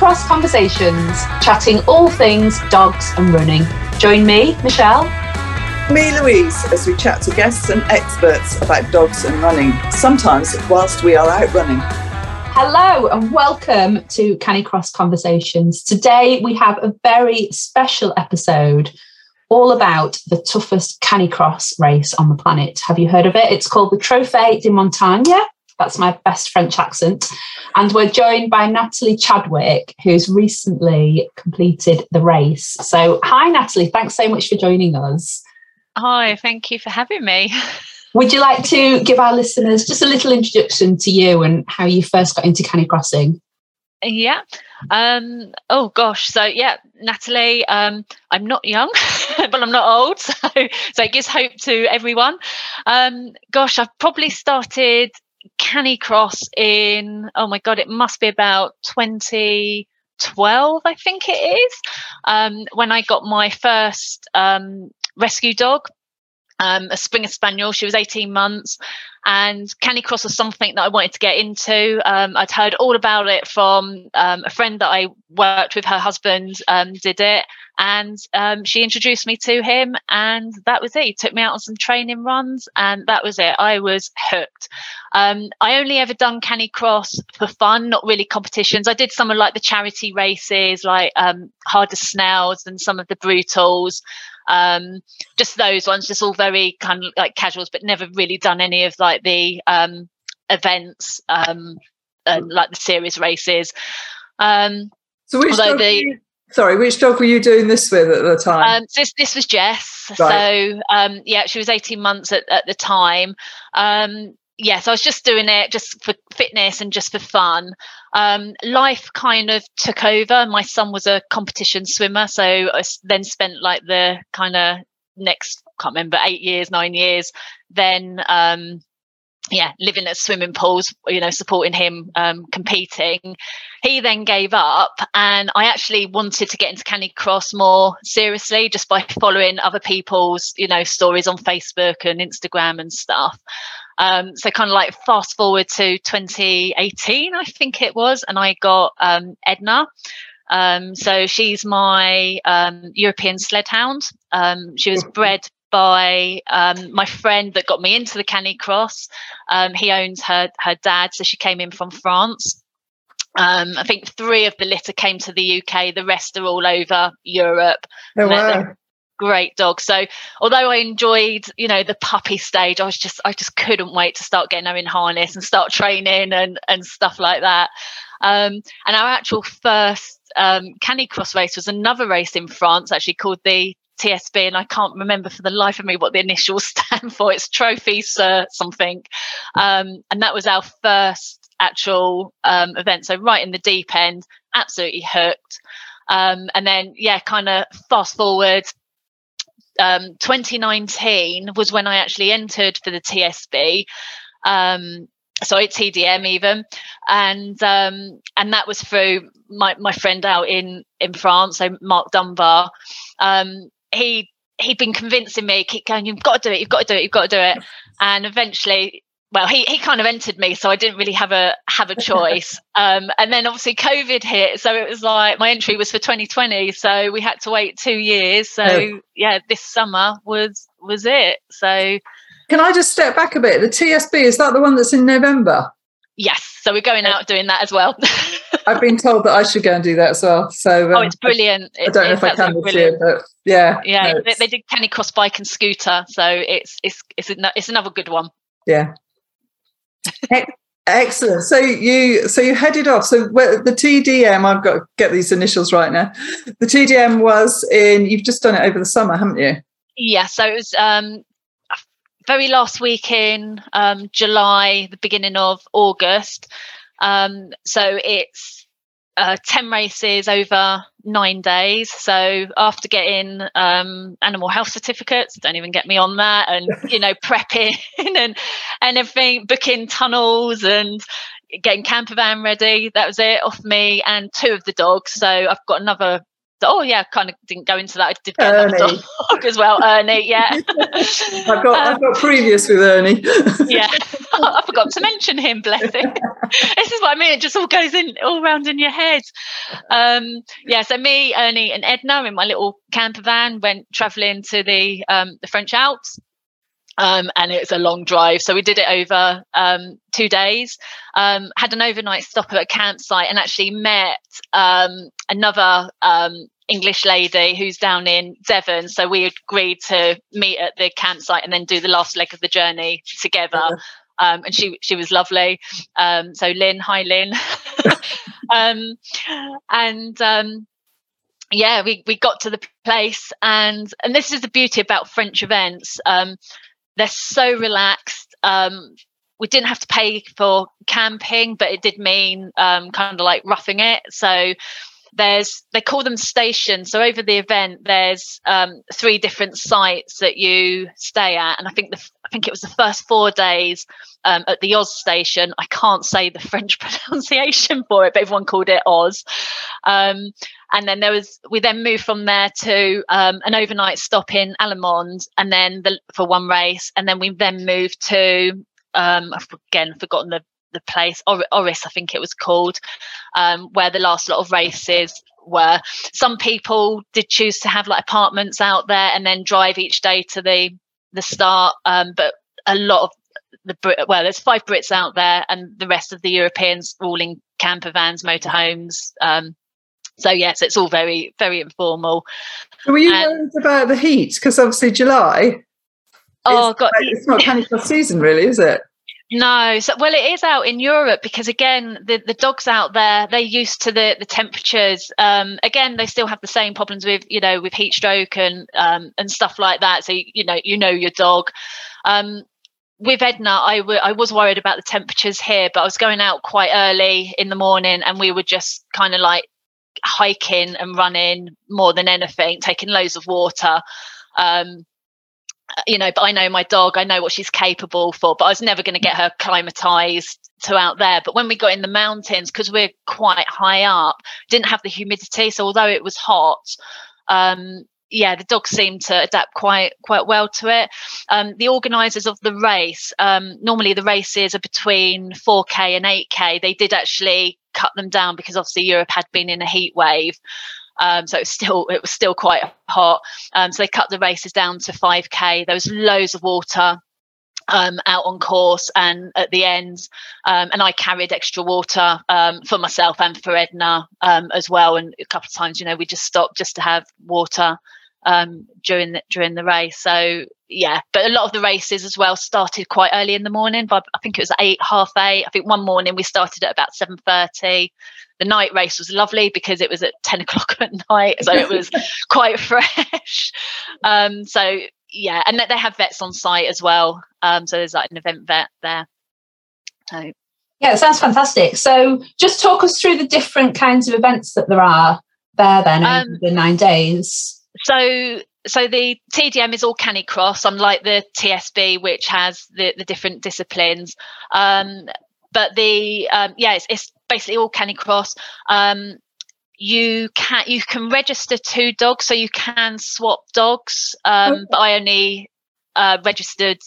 Canicross Conversations, chatting all things dogs and running. Join me, Michelle. Me, Louise, as we chat to guests and experts about dogs and running, sometimes whilst we are out running. Hello and welcome to Canicross Conversations. Today we have a very special episode all about the toughest Canicross race on the planet. Have you heard of it? It's called the Trophée des Montagnes. That's my best French accent. And we're joined by Natalie Chadwick, who's recently completed the race. So, hi, Natalie. Thanks so much for joining us. Hi, thank you for having me. Would you like to give our listeners just a little introduction to you and how you first got into canicrossing? Yeah. Um, oh gosh. So yeah, Natalie. Um, I'm not young, but I'm not old, so so it gives hope to everyone. Um, gosh, I've probably started Canicross in oh my god, it must be about 2012, I think it is, um, when I got my first um, rescue dog. Um, a Springer Spaniel. She was 18 months, and Canicross was something that I wanted to get into. Um, I'd heard all about it from um, a friend that I worked with. Her husband um, did it, and um, she introduced me to him and that was it he took me out on some training runs and that was it i was hooked um, i only ever done canicross for fun not really competitions i did some of like the charity races like um, harder snells and some of the brutals just those ones just all very kind of like casuals but never really done any of like the um, events um, and like the series races um, so which the, Sorry, which dog were you doing this with at the time? Um, this this was Jess. Right. So um, yeah, she was eighteen months at, at the time. Um, yeah, so I was just doing it just for fitness and just for fun. Um, life kind of took over. My son was a competition swimmer, so I then spent like the kind of next can't remember eight years, nine years. Then um, yeah, living at swimming pools, you know, supporting him um, competing. He then gave up, and I actually wanted to get into Canicross more seriously just by following other people's, you know, stories on Facebook and Instagram and stuff. Um, so kind of like fast forward to 2018, I think it was, and I got um, Edna. Um, so she's my um, European sled hound. Um, she was bred by um, my friend that got me into the Canicross. Um, he owns her her dad, so she came in from France. Um, I think three of the litter came to the UK. The rest are all over Europe. Oh, wow. Great dog. So although I enjoyed, you know, the puppy stage, I was just I just couldn't wait to start getting her in harness and start training and and stuff like that. Um, and our actual first um, Canicross race was another race in France, actually called the TSB, and I can't remember for the life of me what the initials stand for. It's trophy sir something, um, and that was our first actual um, event. So right in the deep end, absolutely hooked. Um, and then yeah, kind of fast forward. Um, 2019 was when I actually entered for the TSB. Um, sorry, TDM even, and um, and that was through my, my friend out in in France, so Mark Dunbar. Um, he he'd been convincing me, keep going, you've got to do it, you've got to do it, you've got to do it. And eventually, well, he, he kind of entered me, so I didn't really have a have a choice. Um, and then obviously COVID hit, so it was like my entry was for 2020, so we had to wait two years. So oh. yeah, this summer was was it. So can I just step back a bit? The TSB is that the one that's in November? Yes, so we're going out doing that as well. I've been told that I should go and do that as well. So um, oh, it's brilliant. I, I don't know if I can this year, but yeah, yeah. No, they, they, did Canicross bike and scooter, so it's it's it's it's another good one. Yeah. Excellent. So you so you headed off. So the TDM, I've got to get these initials right now. The TDM was in. You've just done it over the summer, haven't you? Yeah. So it was um, very last week in um, July, the beginning of August. Um, so it's uh, 10 races over nine days. So after getting um, animal health certificates, don't even get me on that, and you know prepping and and everything, booking tunnels and getting camper van ready. That was it off me and two of the dogs. So I've got another oh yeah, kind of didn't go into that. I did get Ernie. dog as well, Ernie. Yeah, I've got um, I've got previous with Ernie. yeah, I forgot to mention him. Bless him. this is what I mean. It just all goes in all around in your head. Um, yeah, so me, Ernie, and Edna in my little camper van went travelling to the um, the French Alps. Um, and it's a long drive. So we did it over um, two days. Um, had an overnight stop at a campsite and actually met um, another um, English lady who's down in Devon. So we agreed to meet at the campsite and then do the last leg of the journey together. Um, and she she was lovely. so Lynn, hi Lynn. and yeah, we, we got to the place and and this is the beauty about French events. Um, they're so relaxed. Um, we didn't have to pay for camping, but it did mean um, kind of like roughing it. So there's they call them stations. So over the event, there's um, three different sites that you stay at, and I think the think it was the first four days um, at the Oz station. I can't say the French pronunciation for it, but everyone called it Oz. Um, and then there was we then moved from there to um, an overnight stop in Allemande, and then the, for one race, and then we then moved to um, I've again forgotten the the place or- Oris, I think it was called, um, where the last lot of races were. Some people did choose to have like apartments out there and then drive each day to the the start, um, but a lot of the Brit, well, there's five Brits out there, and the rest of the Europeans all in camper vans, motorhomes. Um, so yes, it's all very very informal. Were you worried about the heat? Because obviously July. Oh God, it's not canicross season, really, is it? No, so well, it is out in Europe because again, the, the dogs out there they're used to the the temperatures. Um, again, they still have the same problems with you know with heat stroke and um, and stuff like that. So you know you know your dog. Um, with Edna, I, w- I was worried about the temperatures here, but I was going out quite early in the morning, and we were just kind of like hiking and running more than anything, taking loads of water. Um, you know, but I know my dog, I know what she's capable for, but I was never going to get her climatized to out there. But when we got in the mountains, because we're quite high up, didn't have the humidity. So although it was hot, um, yeah, the dog seemed to adapt quite quite well to it. Um, the organisers of the race, um, normally the races are between 4k and 8k. They did actually cut them down because obviously Europe had been in a heat wave. Um, so it was still it was still quite hot. Um, so they cut the races down to 5k. There was loads of water um, out on course and at the end. Um, and I carried extra water um, for myself and for Edna um, as well. And a couple of times, you know, we just stopped just to have water um, during the during the race. So yeah, but a lot of the races as well started quite early in the morning. But I think it was eight, half eight. I think one morning we started at about seven thirty. The night race was lovely because it was at ten o'clock at night, so it was quite fresh. Um, so yeah, and they have vets on site as well. Um, so there's like an event vet there. So yeah, it sounds fantastic. So just talk us through the different kinds of events that there are there then um, over the nine days so so the TDM is all canicross, unlike the TSB, which has the, the different disciplines. Um, but the um, yeah, it's, it's, basically all canicross. Um, you can you can register two dogs, so you can swap dogs. Um, okay. But I only uh, registered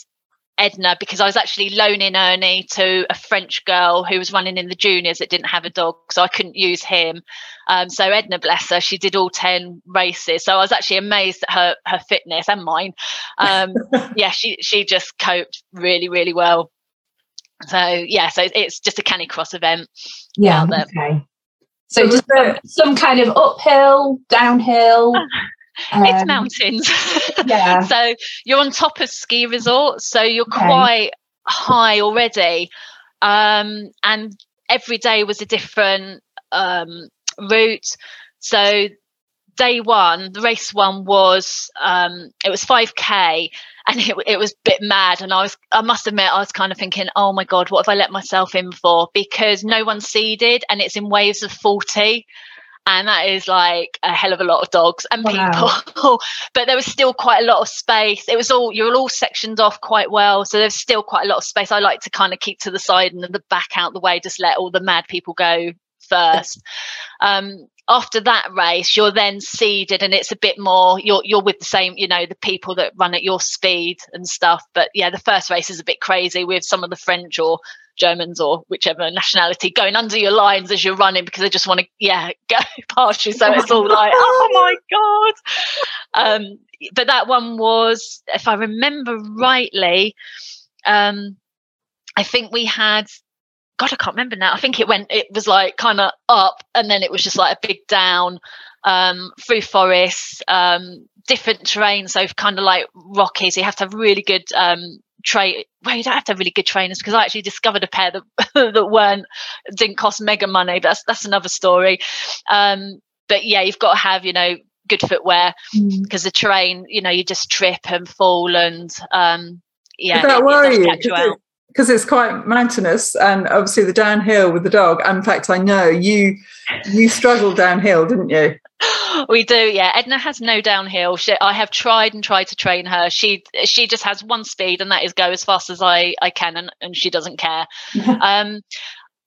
Edna because I was actually loaning Ernie to a French girl who was running in the juniors that didn't have a dog, so I couldn't use him. Um, so Edna, bless her, she did all ten races. So I was actually amazed at her her fitness and mine. Um, yeah, she she just coped really really well. So yeah, so it's just a canicross event. Yeah. Okay. So just some, some kind of uphill, downhill. Um, it's mountains. Yeah. so you're on top of ski resorts, so you're okay. quite high already. Um, and every day was a different um, route. So day one, the race one was um, it was 5k, and it, it was a bit mad. And I was, I must admit, I was kind of thinking, oh my god, what have I let myself in for? Because no one seeded, and it's in waves of 40 and that is like a hell of a lot of dogs and wow. people but there was still quite a lot of space it was all you're all sectioned off quite well so there's still quite a lot of space i like to kind of keep to the side and the back out the way just let all the mad people go first. Um, after that race, you're then seeded, and it's a bit more. You're you're with the same, you know, the people that run at your speed and stuff. But yeah, the first race is a bit crazy with some of the French or Germans or whichever nationality going under your lines as you're running because they just want to, yeah, go past you. So it's all like, oh my god. Um, but that one was, if I remember rightly, um, I think we had God, I can't remember now. I think it went, it was like kind of up and then it was just like a big down um, through forests, um, different terrain. So kind of like rocky. So you have to have really good um, train. Well, you don't have to have really good trainers because I actually discovered a pair that that weren't didn't cost mega money. But that's that's another story. Um, but yeah, you've got to have you know good footwear because mm. the terrain, you know, you just trip and fall and um, yeah, Does that worry you? because it's quite mountainous and obviously the downhill with the dog. In fact, I know you you struggled downhill, didn't you? We do, yeah. Edna has no downhill. She, I have tried and tried to train her. She she just has one speed, and that is go as fast as I I can, and, and she doesn't care. um,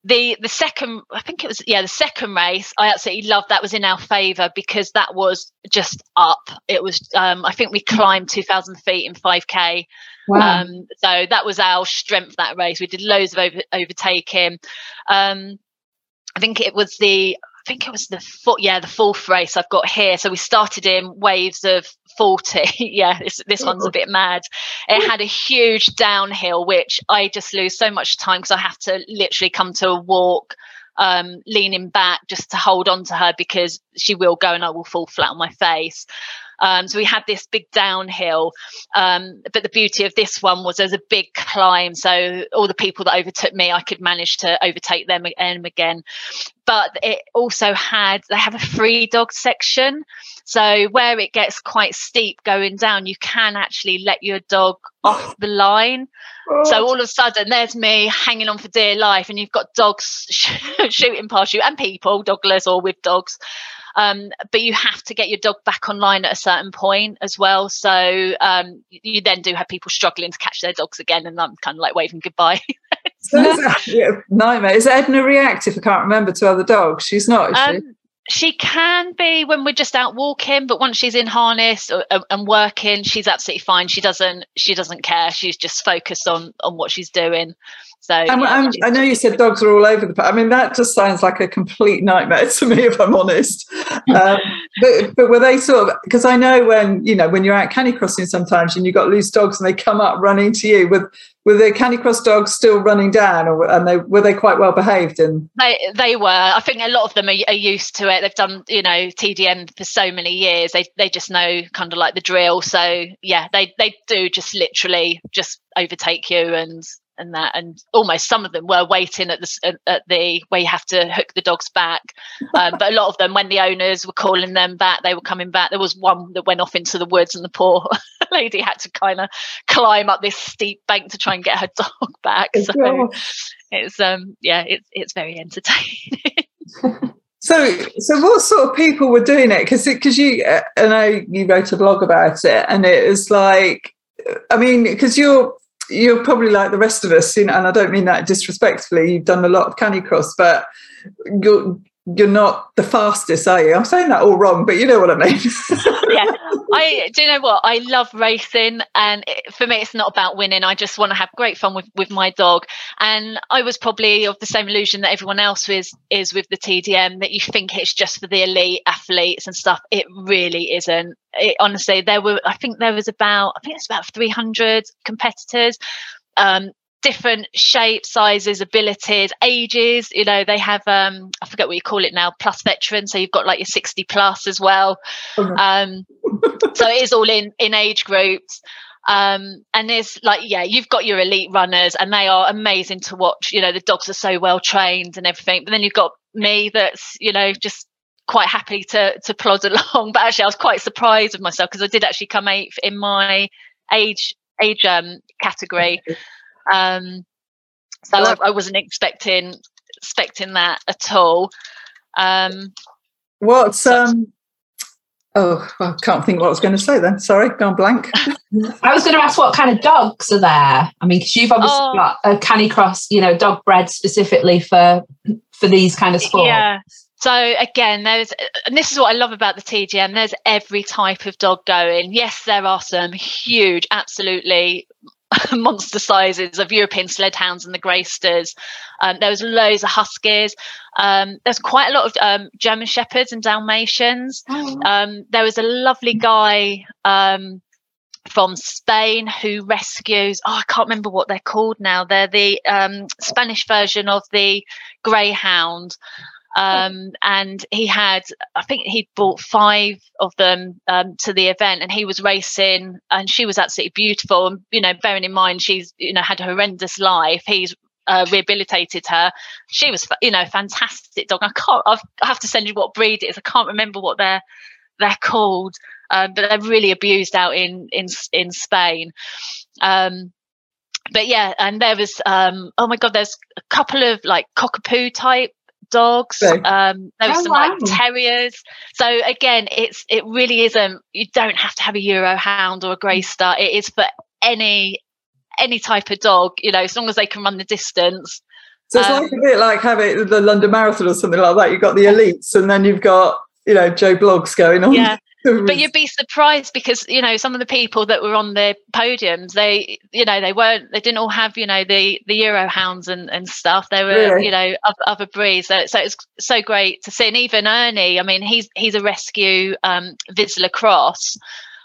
the the second i think it was yeah the second race i absolutely loved that was in our favor because that was just up it was um i think we climbed 2000 feet in 5k Wow. Um, so that was our strength that race. We did loads of over, overtaking. Um, I think it was the think it was the foot yeah the fourth race I've got here. So we started in waves of 40. yeah, this this one's a bit mad. It had a huge downhill, which I just lose so much time because I have to literally come to a walk um, leaning back just to hold on to her because she will go and I will fall flat on my face. Um, so we had this big downhill. Um, but the beauty of this one was there's a big climb. So all the people that overtook me, I could manage to overtake them again. But it also had, they have a free dog section. So where it gets quite steep going down, you can actually let your dog off the line. So all of a sudden, there's me hanging on for dear life, and you've got dogs shooting past you, and people, dogless or with dogs, um, but you have to get your dog back online at a certain point as well. So um, you then do have people struggling to catch their dogs again, and I'm kind of like waving goodbye. so is that, nightmare. Is Edna reactive? I can't remember to other dogs. She's not. She? Um, she can be when we're just out walking but once she's in harness uh, uh, and working she's absolutely fine she doesn't she doesn't care she's just focused on on what she's doing so and, yeah, and I know you said dogs are all over the place. I mean, that just sounds like a complete nightmare to me, if I'm honest. Um, but, but were they sort of because I know when you know when you're out canicrossing sometimes and you've got loose dogs and they come up running to you with were the canicross dogs still running down or and they were they quite well behaved and they they were i think a lot of them are, are, used to it they've done you know tdm for so many years they they just know kind of like the drill so yeah they they do just literally just overtake you and and that and almost some of them were waiting at the at the where you have to hook the dogs back. Um, but a lot of them when the owners were calling them back they were coming back. There was one that went off into the woods and the poor lady had to kind of climb up this steep bank to try and get her dog back. So it's um yeah it's it's very entertaining. So, so what sort of people were doing it? Because, because you, uh, I know you wrote a blog about it, and it was like, I mean, because you're you're probably like the rest of us, you know, and I don't mean that disrespectfully. You've done a lot of canicross, but you're you're not the fastest, are you? I'm saying that all wrong, but you know what I mean. yeah, I do you know what I love racing, and it, for me, it's not about winning. I just want to have great fun with with my dog, and I was probably of the same illusion that everyone else is is with the TDM that you think it's just for the elite athletes and stuff. It really isn't. It, honestly, there were I think there was about I think it's about 300 competitors. Um, different shapes, sizes, abilities, ages. You know, they have um, I forget what you call it now, plus veteran. So you've got like your 60 plus as well. Okay. Um, so it is all in in age groups. Um, and there's like, yeah, you've got your elite runners and they are amazing to watch. You know, the dogs are so well trained and everything. But then you've got me that's, you know, just quite happy to to plod along. But actually I was quite surprised with myself because I did actually come eighth in my age age um category. Um, so I, I, wasn't expecting expecting that at all. Um, What's so, um? Oh, I can't think what I was going to say then. Sorry, gone blank. I was going to ask what kind of dogs are there. I mean, because you've obviously Oh. got a canicross, you know, dog bred specifically for for these kind of sports. Yeah. So again, there's, and this is what I love about the TDM. There's every type of dog going. Yes, there are some huge, absolutely monster sizes of European Sledhounds and the Greysters. Um, there was loads of Huskies. Um, there's quite a lot of um, German Shepherds and Dalmatians. Oh, Um, there was a lovely guy um, from Spain who rescues. Oh, I can't remember what they're called now. They're the um, Spanish version of the Greyhound. Um, and he had, I think he brought five of them um, to the event, and he was racing, and she was absolutely beautiful. And you know, bearing in mind she's you know had a horrendous life, he's uh, rehabilitated her. She was, you know, fantastic dog. I can't. I've, I have to send you what breed it is. I can't remember what they're they're called, um, but they're really abused out in in in Spain. Um, but yeah, and there was um, oh my god, there's a couple of like cockapoo type dogs. Okay. Um, there was Oh, some like terriers. So again, it's it really isn't. You don't have to have a Euro Hound or a Greyster. It is for any any type of dog. You know, as long as they can run the distance. So it's Um, like a bit like having the London Marathon or something like that. You've got the elites, and then you've got you know Joe Blogs going on. Yeah. But you'd be surprised because you know some of the people that were on the podiums they you know they weren't they didn't all have you know the the euro hounds and, and stuff. They were Really? you know of other breeds. So, so it's so great to see. And even ernie i mean he's he's a rescue um vizsla cross.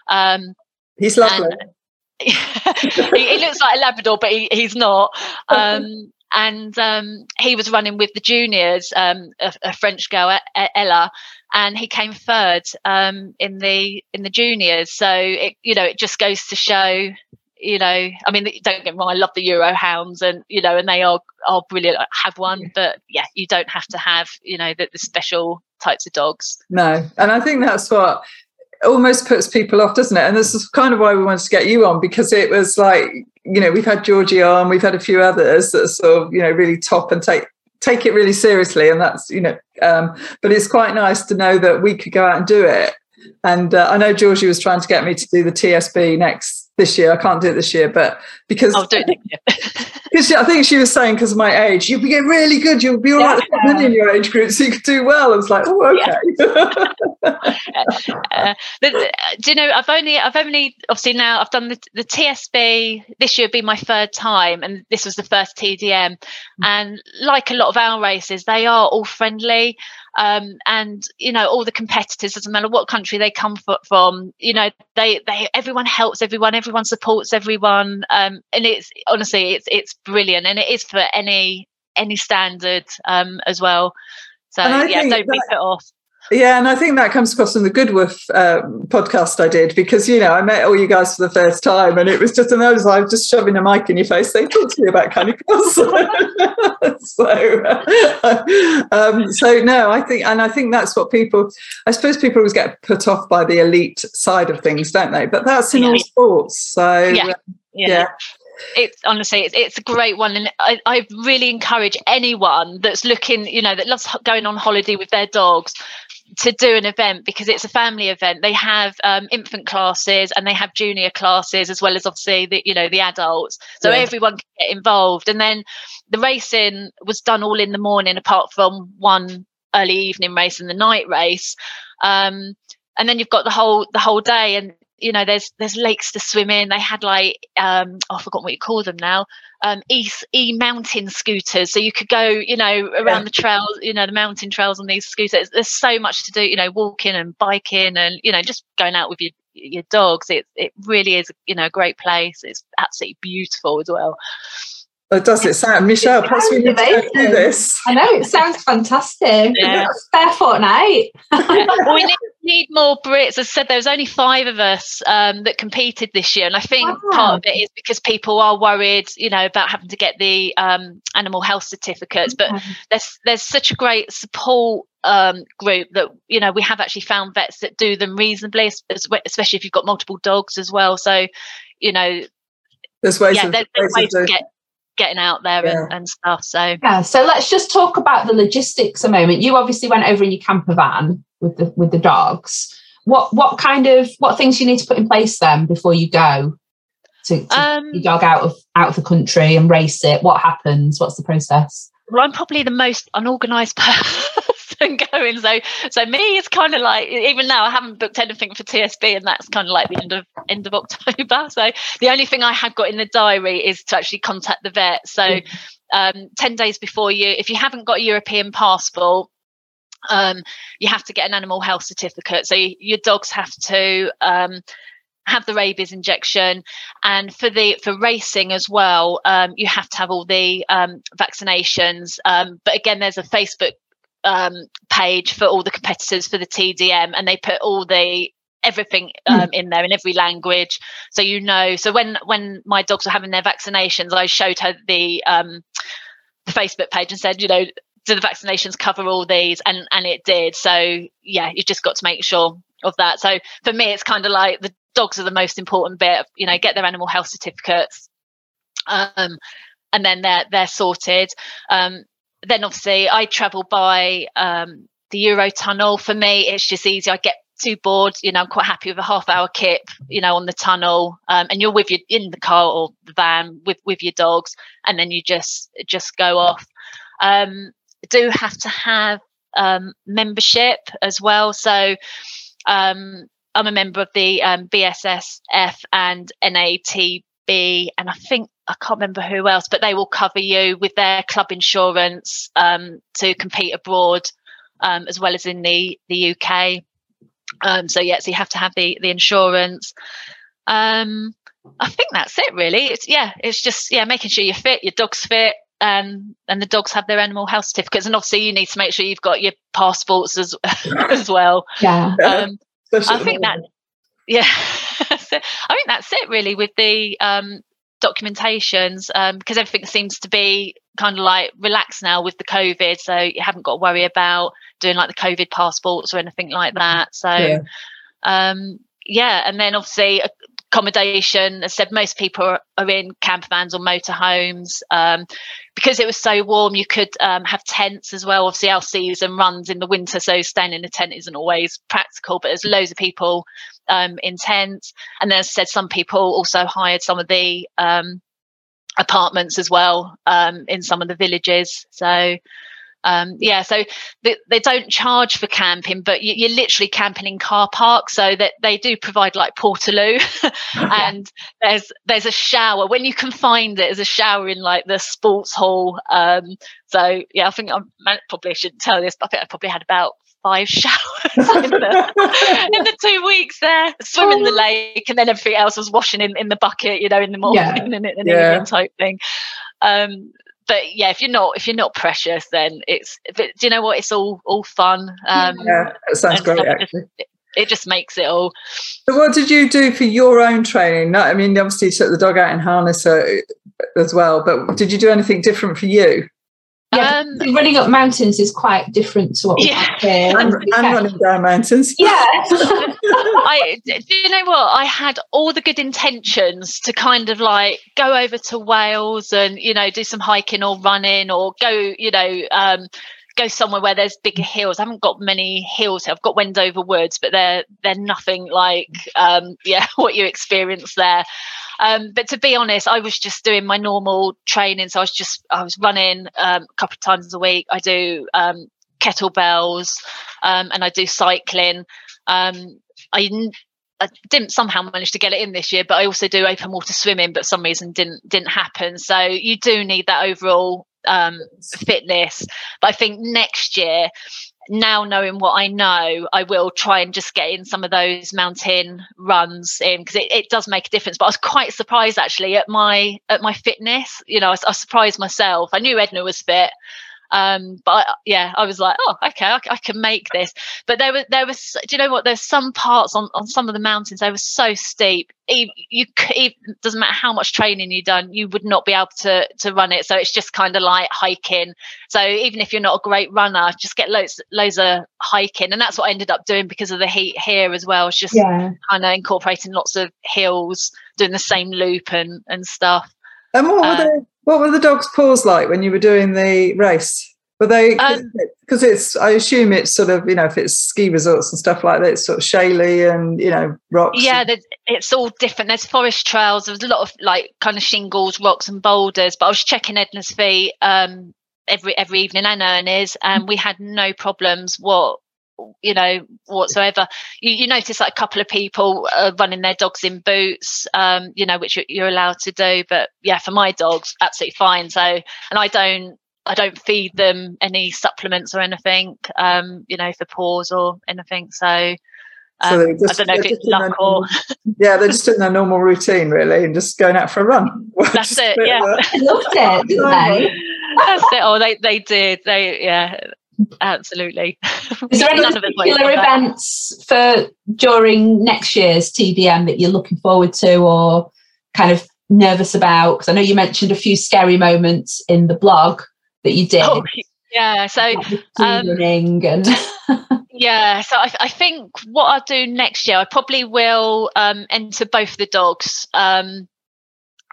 Um He's lovely. he, he looks like a labrador but he, he's not. Um and um, he was running with the juniors, um, a, a French girl, Ella, and he came third um, in the in the juniors. So it, you know, it just goes to show, you know, I mean, don't get me wrong, I love the Euro Hounds, and you know, and they are are brilliant. I have one, but yeah, you don't have to have, you know, the, the special types of dogs. No, and I think that's what almost puts people off, doesn't it? And this is kind of why we wanted to get you on because it was like, you know, we've had Georgie on, we've had a few others that are sort of, you know, really top and take take it really seriously, and that's you know, um, but it's quite nice to know that we could go out and do it. And uh, I know Georgie was trying to get me to do the TSB next this year. I can't do it this year, but because I'll do it next year. Because I think she was saying because of my age, you'd get really good. You'll be all right Yeah. in your age group, so you could do well. I was like, oh, okay. uh, but, uh, do you know i've only i've only obviously now i've done the, the tsb this year would be my third time and this was the first tdm and like a lot of our races they are all friendly um, and you know all the competitors doesn't matter what country they come from you know they they everyone helps everyone everyone supports everyone. Um, and it's honestly it's it's brilliant. And it is for any any standard um, as well. So yeah don't be that- put off Yeah, and I think that comes across in the Goodwolf uh, podcast I did because you know I met all you guys for the first time, and it was just an I was like just shoving a mic in your face, saying, "Talk to me about Canicross." so, um, so no, I think, and I think that's what people. I suppose people always get put off by the elite side of things, don't they? But that's in all Yeah. sports. So Yeah. uh, yeah. Yeah. It's honestly, it's, it's a great one, and I, I really encourage anyone that's looking, you know, that loves going on holiday with their dogs to do an event because it's a family event. They have um, infant classes and they have junior classes as well as obviously the you know the adults, so Yeah. everyone can get involved. And then the racing was done all in the morning, apart from one early evening race and the night race. Um, and then you've got the whole the whole day and you know there's there's lakes to swim in they had like um oh, i forgot what you call them now um e e mountain scooters so you could go you know around Yeah. the trails you know the mountain trails on these scooters there's so much to do you know walking and biking and you know just going out with your your dogs it it really is you know a great place it's absolutely beautiful as well it does it sound Michelle? Perhaps we need to go through amazing. this. I know it sounds fantastic. Yeah. Spare fortnight. Yeah. well, we need, need more Brits. As I said, there was only five of us um, that competed this year, and I think Wow. part of it is because people are worried, you know, about having to get the um, animal health certificates. But there's there's such a great support um, group that you know we have actually found vets that do them reasonably, es- es- especially if you've got multiple dogs as well. So, you know, There's ways yeah, of, there's, ways there's of ways doing to get getting out there Yeah. and, and stuff. So. Yeah, so let's just talk about the logistics a moment. You obviously went over in your camper van with the with the dogs. what what kind of what things you need to put in place then before you go to, to um, your dog out of out of the country and race it? What happens? What's the process? Well, I'm probably the most unorganized person going. So, so me, it's kind of like even now I haven't booked anything for TSB, and that's kind of like the end of end of October. So the only thing I have got in the diary is to actually contact the vet. So, um, ten days before you, if you haven't got a European passport, um, you have to get an animal health certificate. So you, your dogs have to um, have the rabies injection, and for the for racing as well, um, you have to have all the um, vaccinations. Um, but again, there's a Facebook um, page for all the competitors for the TDM, and they put all the everything um, in there in every language. So you know so when when my dogs were having their vaccinations i showed her the um the facebook page and said you know do the vaccinations cover all these? And and it did. So yeah you just got to make sure of that. So for me it's kind of like the dogs are the most important bit you know get their animal health certificates um and then they're they're sorted. Um then obviously i travel by um the eurotunnel. For me it's just easy. I get too bored you know i'm quite happy with a half hour kip you know on the tunnel um, and you're with your in the car or the van with with your dogs and then you just just go off. Um, do have to have um, membership as well. So um, I'm a member of the um, BSSF and NATB, and I think I can't remember who else, but they will cover you with their club insurance um, to compete abroad um, as well as in the the UK. Um, so yeah, so you have to have the the insurance. Um, I think that's it really. It's yeah, it's just yeah, making sure you're fit, your dog's fit, um, and the dogs have their animal health certificates. And obviously, you need to make sure you've got your passports as as well. Yeah, um, I think that. Yeah, I think that's it really with the um, documentations because um, everything seems to be kind of like relaxed now with the COVID, so you haven't got to worry about doing like the COVID passports or anything like that. So. Yeah. Um, yeah, and then obviously accommodation. I said, most people are, are in camper vans or motorhomes. Um, because it was so warm, you could um, have tents as well. Obviously, our season runs in the winter, so staying in a tent isn't always practical. But there's loads of people um, in tents, and then as I said, some people also hired some of the um, apartments as well um, in some of the villages. So um, yeah so they, they, don't charge for camping but you, are literally camping in car parks so that they do provide like portaloo. And there's there's a shower. When you can find it there's a shower in like the sports hall. Um, so yeah i think i probably shouldn't tell this but i think i probably had about five showers in the, in the two weeks there. Swim in the lake and then everything else was washing in, in the bucket you know in the morning yeah. and, and, yeah. type thing. Um, but yeah, if you're not if you're not precious, then it's. But do you know what? It's all all fun. Um, yeah, it sounds great. Actually. Just, it just makes it all. So, what did you do for your own training? I mean, obviously, you took the dog out in harness uh, as well, but did you do anything different for you? Yeah, um, running up mountains is quite different to what yeah. we have here. And, and running down mountains. Yeah. I do you know what? I had all the good intentions to kind of like go over to Wales and you know do some hiking or running or go you know um, go somewhere where there's bigger hills. I haven't got many hills. I've got Wendover Woods, but they're they're nothing like um, yeah what you experience there. Um, but to be honest, I was just doing my normal training. So I was just I was running um, a couple of times a week. I do um, kettlebells um, and I do cycling. Um, I, I didn't somehow manage to get it in this year, but I also do open water swimming, but some reason didn't didn't happen. So you do need that overall um, fitness. But I think next year now knowing what I know, I will try and just get in some of those mountain runs in because it, it does make a difference. But I was quite surprised actually at my at my fitness. You know, I, I surprised myself. I knew Edna was fit, um, but yeah, I was like, oh, okay, I, I, can make this. But there was there was, do you know what? There's some parts on on some of the mountains they were so steep. Even, you even, doesn't matter how much training you've done, you would not be able to to run it. So it's just kind of like hiking. So even if you're not a great runner, just get loads loads of hiking, and that's what I ended up doing because of the heat here as well. It's just yeah. kind of incorporating lots of hills, doing the same loop and and stuff. And what were um, the what were the dog's paws like when you were doing the race? But they because um, it's I assume it's sort of you know if it's ski resorts and stuff like that, it's sort of shaly and you know rocks. Yeah, it's all different. There's forest trails. There's a lot of like kind of shingles, rocks, and boulders. But I was checking Edna's feet um, every every evening and Ernie's, and we had no problems. What you know whatsoever you, you notice like a couple of people are running their dogs in boots um you know which you're allowed to do but yeah for my dogs absolutely fine so and i don't I don't feed them any supplements or anything, um, you know, for paws or anything. So, um, so just, I don't know if it's luck or yeah, they're just in their normal routine really, and just going out for a run. That's it. Yeah, loved it, didn't they? That's it. Oh, they they did. They yeah, absolutely. Is there any particular events for during next year's TDM that you're looking forward to, or kind of nervous about? Because I know you mentioned a few scary moments in the blog that you did. Oh, yeah, so um, and yeah, so I, I, think what I'll do next year, I probably will um, enter both the dogs. Um,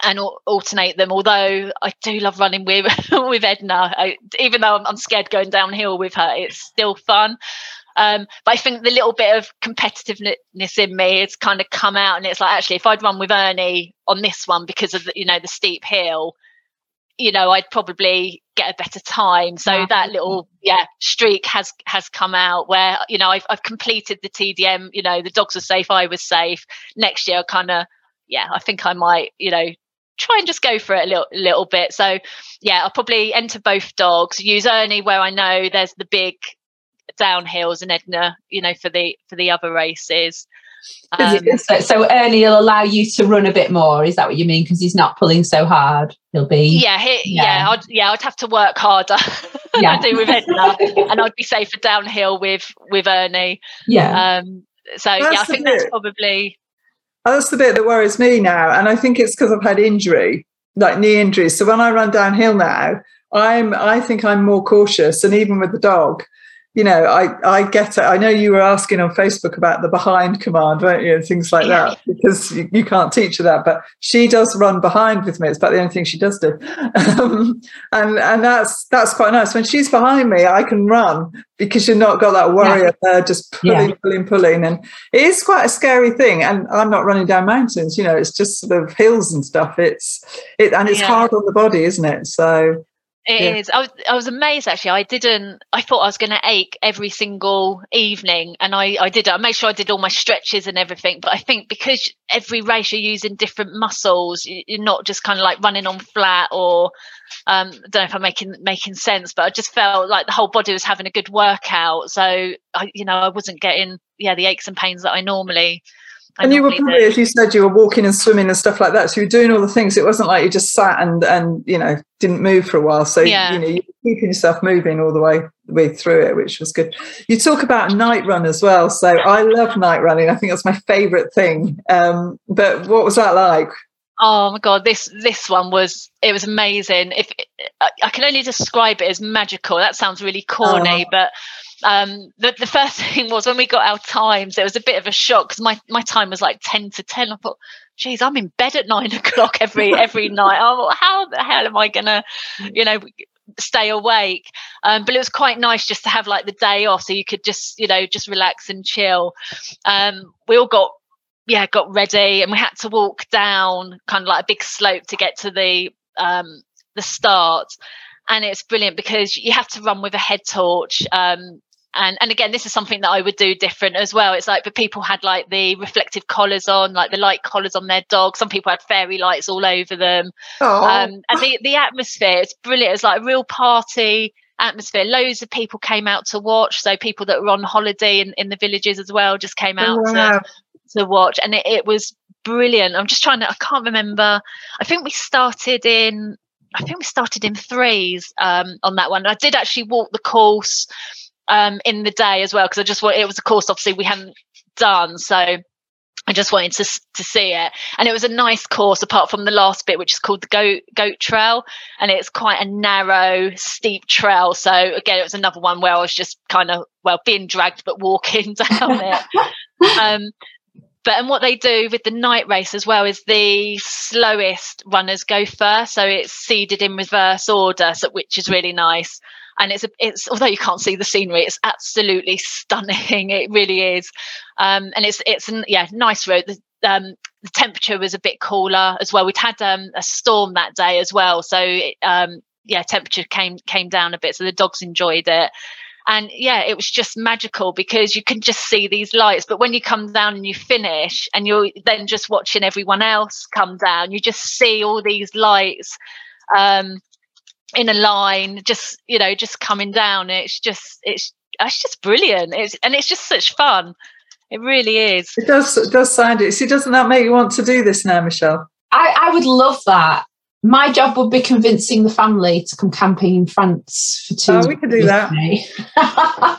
and alternate them. Although I do love running with with Edna, I, even though I'm, I'm, scared going downhill with her, it's still fun. Um, but I think the little bit of competitiveness in me has kind of come out, and it's like actually, if I'd run with Ernie on this one because of the, you know the steep hill, you know, I'd probably get a better time. So yeah. that little yeah streak has has come out where you know I've I've completed the TDM. You know, the dogs were safe, I was safe. Next year, kind of yeah, I think I might you know try and just go for it a little, little bit. So, yeah, I'll probably enter both dogs. Use Ernie where I know there's the big downhills, and Edna, you know, for the for the other races. Um, so, so, Ernie will allow you to run a bit more. Is that what you mean? Because he's not pulling so hard. He'll be. Yeah, he, yeah, yeah, I'd, yeah. I'd have to work harder. Yeah. I do with Edna, and I'd be safer downhill with with Ernie. Yeah. Um. So that's yeah, I think that's probably that's the bit that worries me now. And I think it's because I've had injury, like knee injuries. So when I run downhill now, I'm I think I'm more cautious. And even with the dog, you know, I, I get it. I know you were asking on Facebook about the behind command, weren't you, and things like yeah. that, because you, you, can't teach her that. But she does run behind with me. It's about the only thing she does do, um, and and that's that's quite nice. When she's behind me, I can run because you've not got that worry yeah. of her just pulling, yeah. pulling, pulling, and it is quite a scary thing. And I'm not running down mountains, you know. It's just sort of hills and stuff. It's it and it's hard on the body, isn't it? So it yeah. is. I was I was amazed actually. I didn't. I thought I was going to ache every single evening, and I I did. I made sure I did all my stretches and everything. But I think because every race you're using different muscles, you're not just kind of like running on flat or. Um, I don't know if I'm making making sense, but I just felt like the whole body was having a good workout. So I, you know, I wasn't getting yeah the aches and pains that I normally and you were probably, as you said, you were walking and swimming and stuff like that. So you were doing all the things. It wasn't like you just sat and and you know didn't move for a while. So yeah. you know you were keeping yourself moving all the way way through it, which was good. You talk about night run as well. So I love night running. I think that's my favourite thing. Um, but what was that like? Oh my god, this this one was it was amazing. If I can only describe it as magical. That sounds really corny, oh. but um, the, the first thing was when we got our times, it was a bit of a shock because my, my time was like 10 to 10. I thought, geez, I'm in bed at nine o'clock every every night. Oh, how the hell am I gonna, you know, stay awake? Um, but it was quite nice just to have like the day off, so you could just, you know, just relax and chill. Um, we all got, yeah, got ready, and we had to walk down kind of like a big slope to get to the um, the start. And it's brilliant because you have to run with a head torch. Um, and and again this is something that i would do different as well. It's like but people had like the reflective collars on like the light collars on their dog. Some people had fairy lights all over them. Um, and the the atmosphere is brilliant. It's like a real party atmosphere. Loads of people came out to watch. So people that were on holiday in, in the villages as well just came out oh, wow. to, to watch. And it, it was brilliant. I'm just trying to i can't remember. I think we started in I think we started in threes um, on that one. I did actually walk the course um, in the day as well because I just want it was a course obviously we hadn't done so I just wanted to to see it, and it was a nice course. Apart from the last bit, which is called the goat goat trail, and it's quite a narrow, steep trail. So again, it was another one where I was just kind of well being dragged but walking down it. um, but and what they do with the night race as well is the slowest runners go first, so it's seeded in reverse order, so which is really nice. And it's a, it's although you can't see the scenery, it's absolutely stunning. It really is, um, and it's it's an, yeah nice road. The, um, the temperature was a bit cooler as well. We'd had um, a storm that day as well, so it, um, yeah, temperature came came down a bit, so the dogs enjoyed it. And yeah, it was just magical because you can just see these lights. But when you come down and you finish, and you're then just watching everyone else come down, you just see all these lights um, in a line, just you know, just coming down. It's just it's it's just brilliant. It's and it's just such fun. It really is. It does. It does sound it. See, doesn't that make you want to do this now, Michelle? I, I would love that. My job would be convincing the family to come camping in France for two. Oh, we could do that.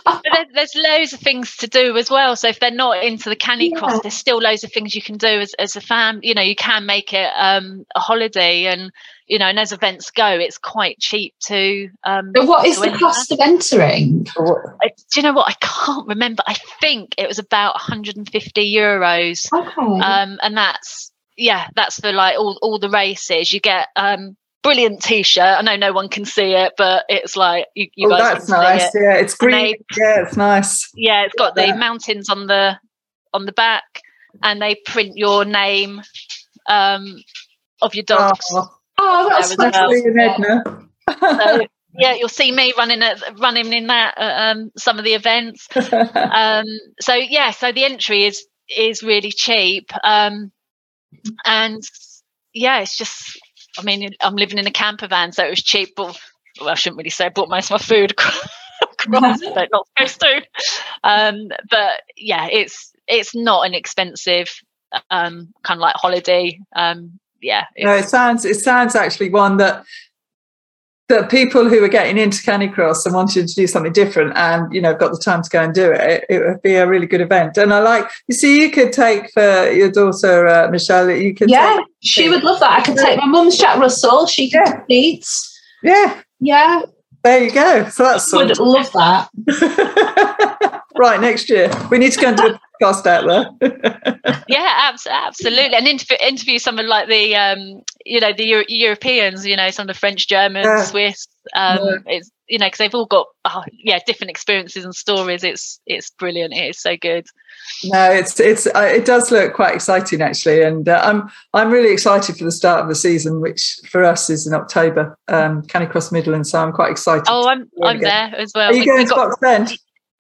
but there, there's loads of things to do as well. So if they're not into the canicross, yeah. there's still loads of things you can do as, as a fam. You know, you can make it um, a holiday, and you know, and as events go, it's quite cheap to. Um, but what is the cost of entering? I, do you know what? I can't remember. I think it was about 150 euros. Okay. Um, and that's yeah, that's for like all all the races. You get um brilliant t-shirt. I know no one can see it, but it's like you, you oh, guys that's nice. It. Yeah, it's green. They, yeah, it's nice. Yeah, it's got the mountains on the on the back, and they print your name um of your dogs. Oh, oh that's actually well. Edna. so, yeah, you'll see me running at, running in that at um, some of the events. um, so yeah, so the entry is is really cheap. Um, and yeah, it's just. I mean, I'm living in a camper van, so it was cheap. But well, I shouldn't really say I bought most of my food across, but not supposed to. Um, but yeah, it's it's not an expensive um, kind of like holiday. Um, yeah, no, it sounds it sounds actually one that that people who are getting into Canicross and wanting to do something different and you know got the time to go and do it, it would be a really good event. And I like you see, you could take for your daughter uh, Michelle. You could yeah, she would love that. I could take my mum's Jack Russell. She could yeah. compete. Yeah, yeah. There you go. So that's would love that. right next year, we need to go and do a podcast out there. yeah, absolutely, and interview, interview some of like the um, you know the Euro- Europeans, you know, some of the French, Germans, yeah. Swiss. Um, yeah. It's you know because they've all got oh, yeah different experiences and stories. It's it's brilliant. It is so good. No, it's it's uh, it does look quite exciting actually, and uh, I'm I'm really excited for the start of the season, which for us is in October, um, Canicross Midlands. So I'm quite excited. Oh, I'm I'm there as well. Are you going to Box Bend?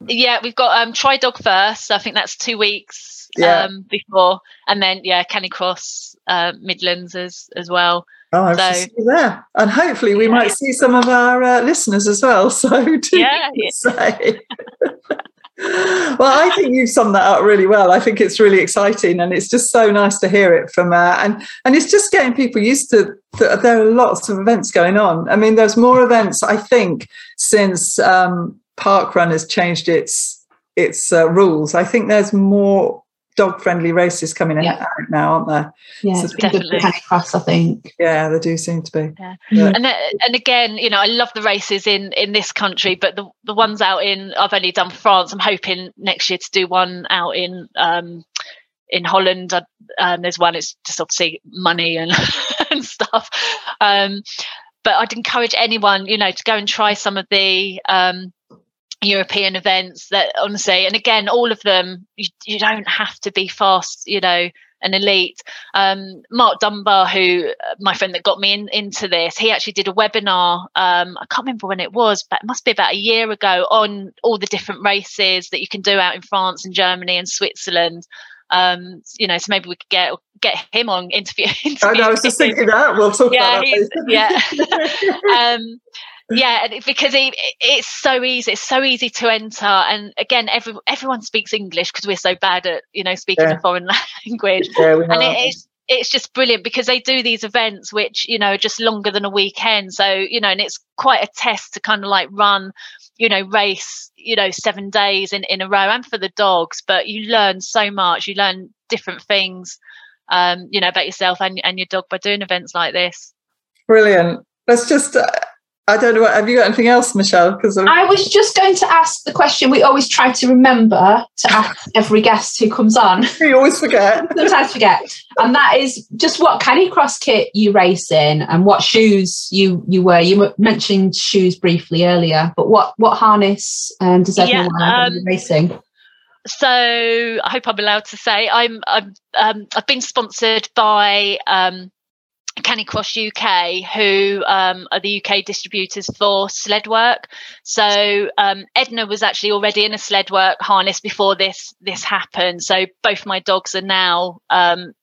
Yeah, we've got um Try Dog first. I think that's two weeks yeah. um before, and then yeah, Canicross uh, Midlands as as well. Oh, I so, see there, and hopefully we yeah. might see some of our uh, listeners as well. So yeah, yeah. say. well, I think you've summed that up really well. I think it's really exciting, and it's just so nice to hear it from uh, and and it's just getting people used to. Th- there are lots of events going on. I mean, there's more events I think since um, Parkrun has changed its its uh, rules. I think there's more dog friendly races coming yeah. out now, aren't there? Yeah, so definitely. Cross, I think. Yeah, they do seem to be. Yeah. yeah. And and again, you know, I love the races in in this country, but the the ones out in I've only done France. I'm hoping next year to do one out in um in Holland. Um, there's one. It's just obviously money and and stuff. Um, but I'd encourage anyone, you know, to go and try some of the um, European events that honestly, and again, all of them, you, you don't have to be fast, you know, an elite. Um, Mark Dunbar, who uh, my friend that got me in, into this, he actually did a webinar. Um, I can't remember when it was, but it must be about a year ago on all the different races that you can do out in France and Germany and Switzerland. Um, you know, so maybe we could get get him on interview. interview I know. I was just thinking that we'll talk yeah, about that. yeah. yeah because it, it's so easy it's so easy to enter and again every, everyone speaks english because we're so bad at you know speaking yeah. a foreign language. Yeah, and it is it's just brilliant because they do these events which you know are just longer than a weekend. So you know and it's quite a test to kind of like run you know race you know seven days in in a row and for the dogs but you learn so much you learn different things um you know about yourself and, and your dog by doing events like this. Brilliant. Let's just uh, I don't know. What, have you got anything else, Michelle? Because I was just going to ask the question we always try to remember to ask every guest who comes on. We always forget. Sometimes forget, and that is just what Canicross kit you race in, and what shoes you you wear. You mentioned shoes briefly earlier, but what what harness um, does everyone yeah, wear um, racing? So I hope I'm allowed to say I'm I'm um, I've been sponsored by. Um, Canicross UK, who um, are the UK distributors for sled work. So um, Edna was actually already in a sled work harness before this this happened. So both my dogs are now um,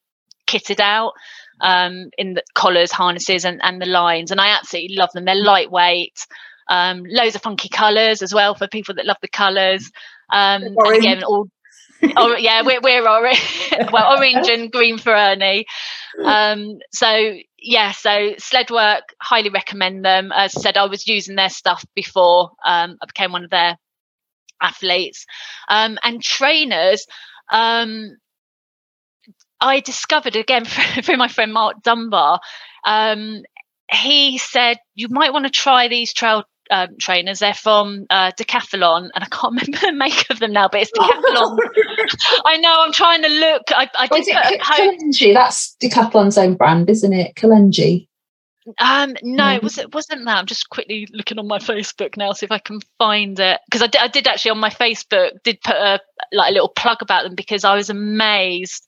kitted out um, in the collars, harnesses, and, and the lines, and I absolutely love them. They're lightweight, um, loads of funky colours as well for people that love the colours. Um, again, all oh yeah, we're we're orange. well, orange and green for Ernie. Um, so yeah, so sled work, highly recommend them. As I said, I was using their stuff before um, I became one of their athletes. Um, and trainers, um, I discovered again through my friend Mark Dunbar. Um, he said you might want to try these trail um, trainers. They're from uh, Decathlon, and I can't remember the make of them now, but it's Decathlon. I know. I'm trying to look. I, I did it Kalenji? That's Decathlon's own brand, isn't it? Kalenji. Um, no, it was it wasn't that. I'm just quickly looking on my Facebook now, see if I can find it because I did, I did actually on my Facebook did put a like a little plug about them because I was amazed.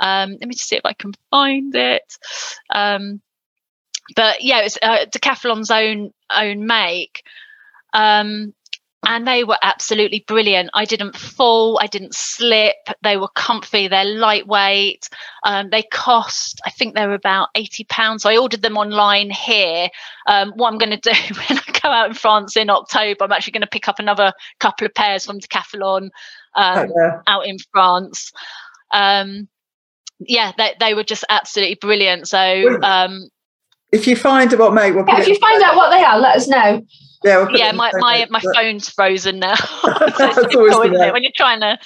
Um, let me just see if I can find it. Um, but yeah, it's uh, Decathlon's own own make. Um, and they were absolutely brilliant. I didn't fall, I didn't slip. They were comfy, they're lightweight. Um, they cost, I think they were about eighty pounds. So I ordered them online here. Um, what I'm going to do when I go out in France in October, I'm actually going to pick up another couple of pairs from Decathlon um, oh, yeah. out in France. Um, yeah, they, they were just absolutely brilliant. So um, if you find what mate, we'll yeah, if you find out what they are, let us know. Yeah, we'll yeah. My my, my phone's frozen now. when you're trying to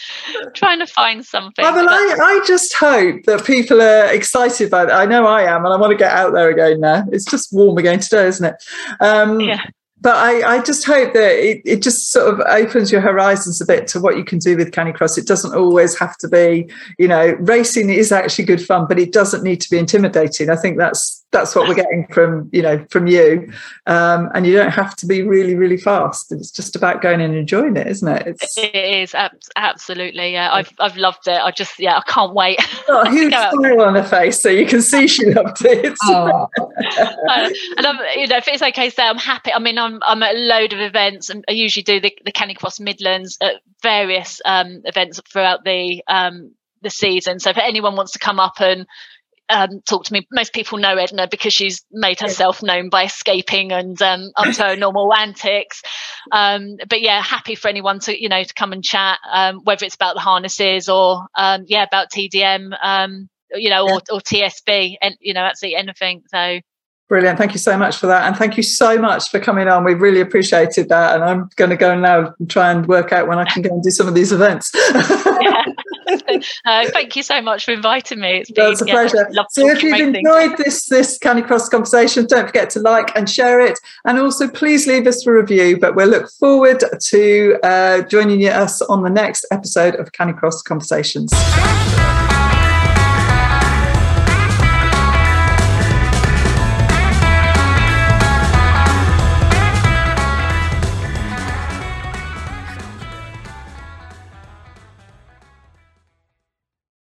trying to find something. Well, but I, I just hope that people are excited by it. I know I am, and I want to get out there again now. It's just warm again today, isn't it? Um, yeah but I, I, just hope that it, it, just sort of opens your horizons a bit to what you can do with Canicross. It doesn't always have to be, you know, racing is actually good fun, but it doesn't need to be intimidating. I think that's that's what we're getting from you know from you. Um, and you don't have to be really really fast it's just about going and enjoying it isn't it? It's, it is absolutely yeah. I've, I've loved it. I just yeah i can't wait. A huge smile on her face so you can see she loved it. Oh. and i'm you know if it's okay so i'm happy i mean i'm i'm at a load of events and i usually do the, the canicross midlands at various um, events throughout the um, the season. So if anyone wants to come up and um, talk to me. Most people know Edna because she's made herself known by escaping and um, up to her normal antics. Um, but yeah, happy for anyone to you know to come and chat, um, whether it's about the harnesses or um, yeah about TDM, um, you know, or, or TSB, and you know, absolutely anything. So. Brilliant. Thank you so much for that. And thank you so much for coming on. We really appreciated that. And I'm going to go now and try and work out when I can go and do some of these events. yeah. uh, thank you so much for inviting me. It's been, it's a yeah, pleasure. So if you've enjoyed this this Canicross conversation, don't forget to like and share it, and also please leave us a review. But we'll look forward to uh, joining us on the next episode of Canicross Conversations.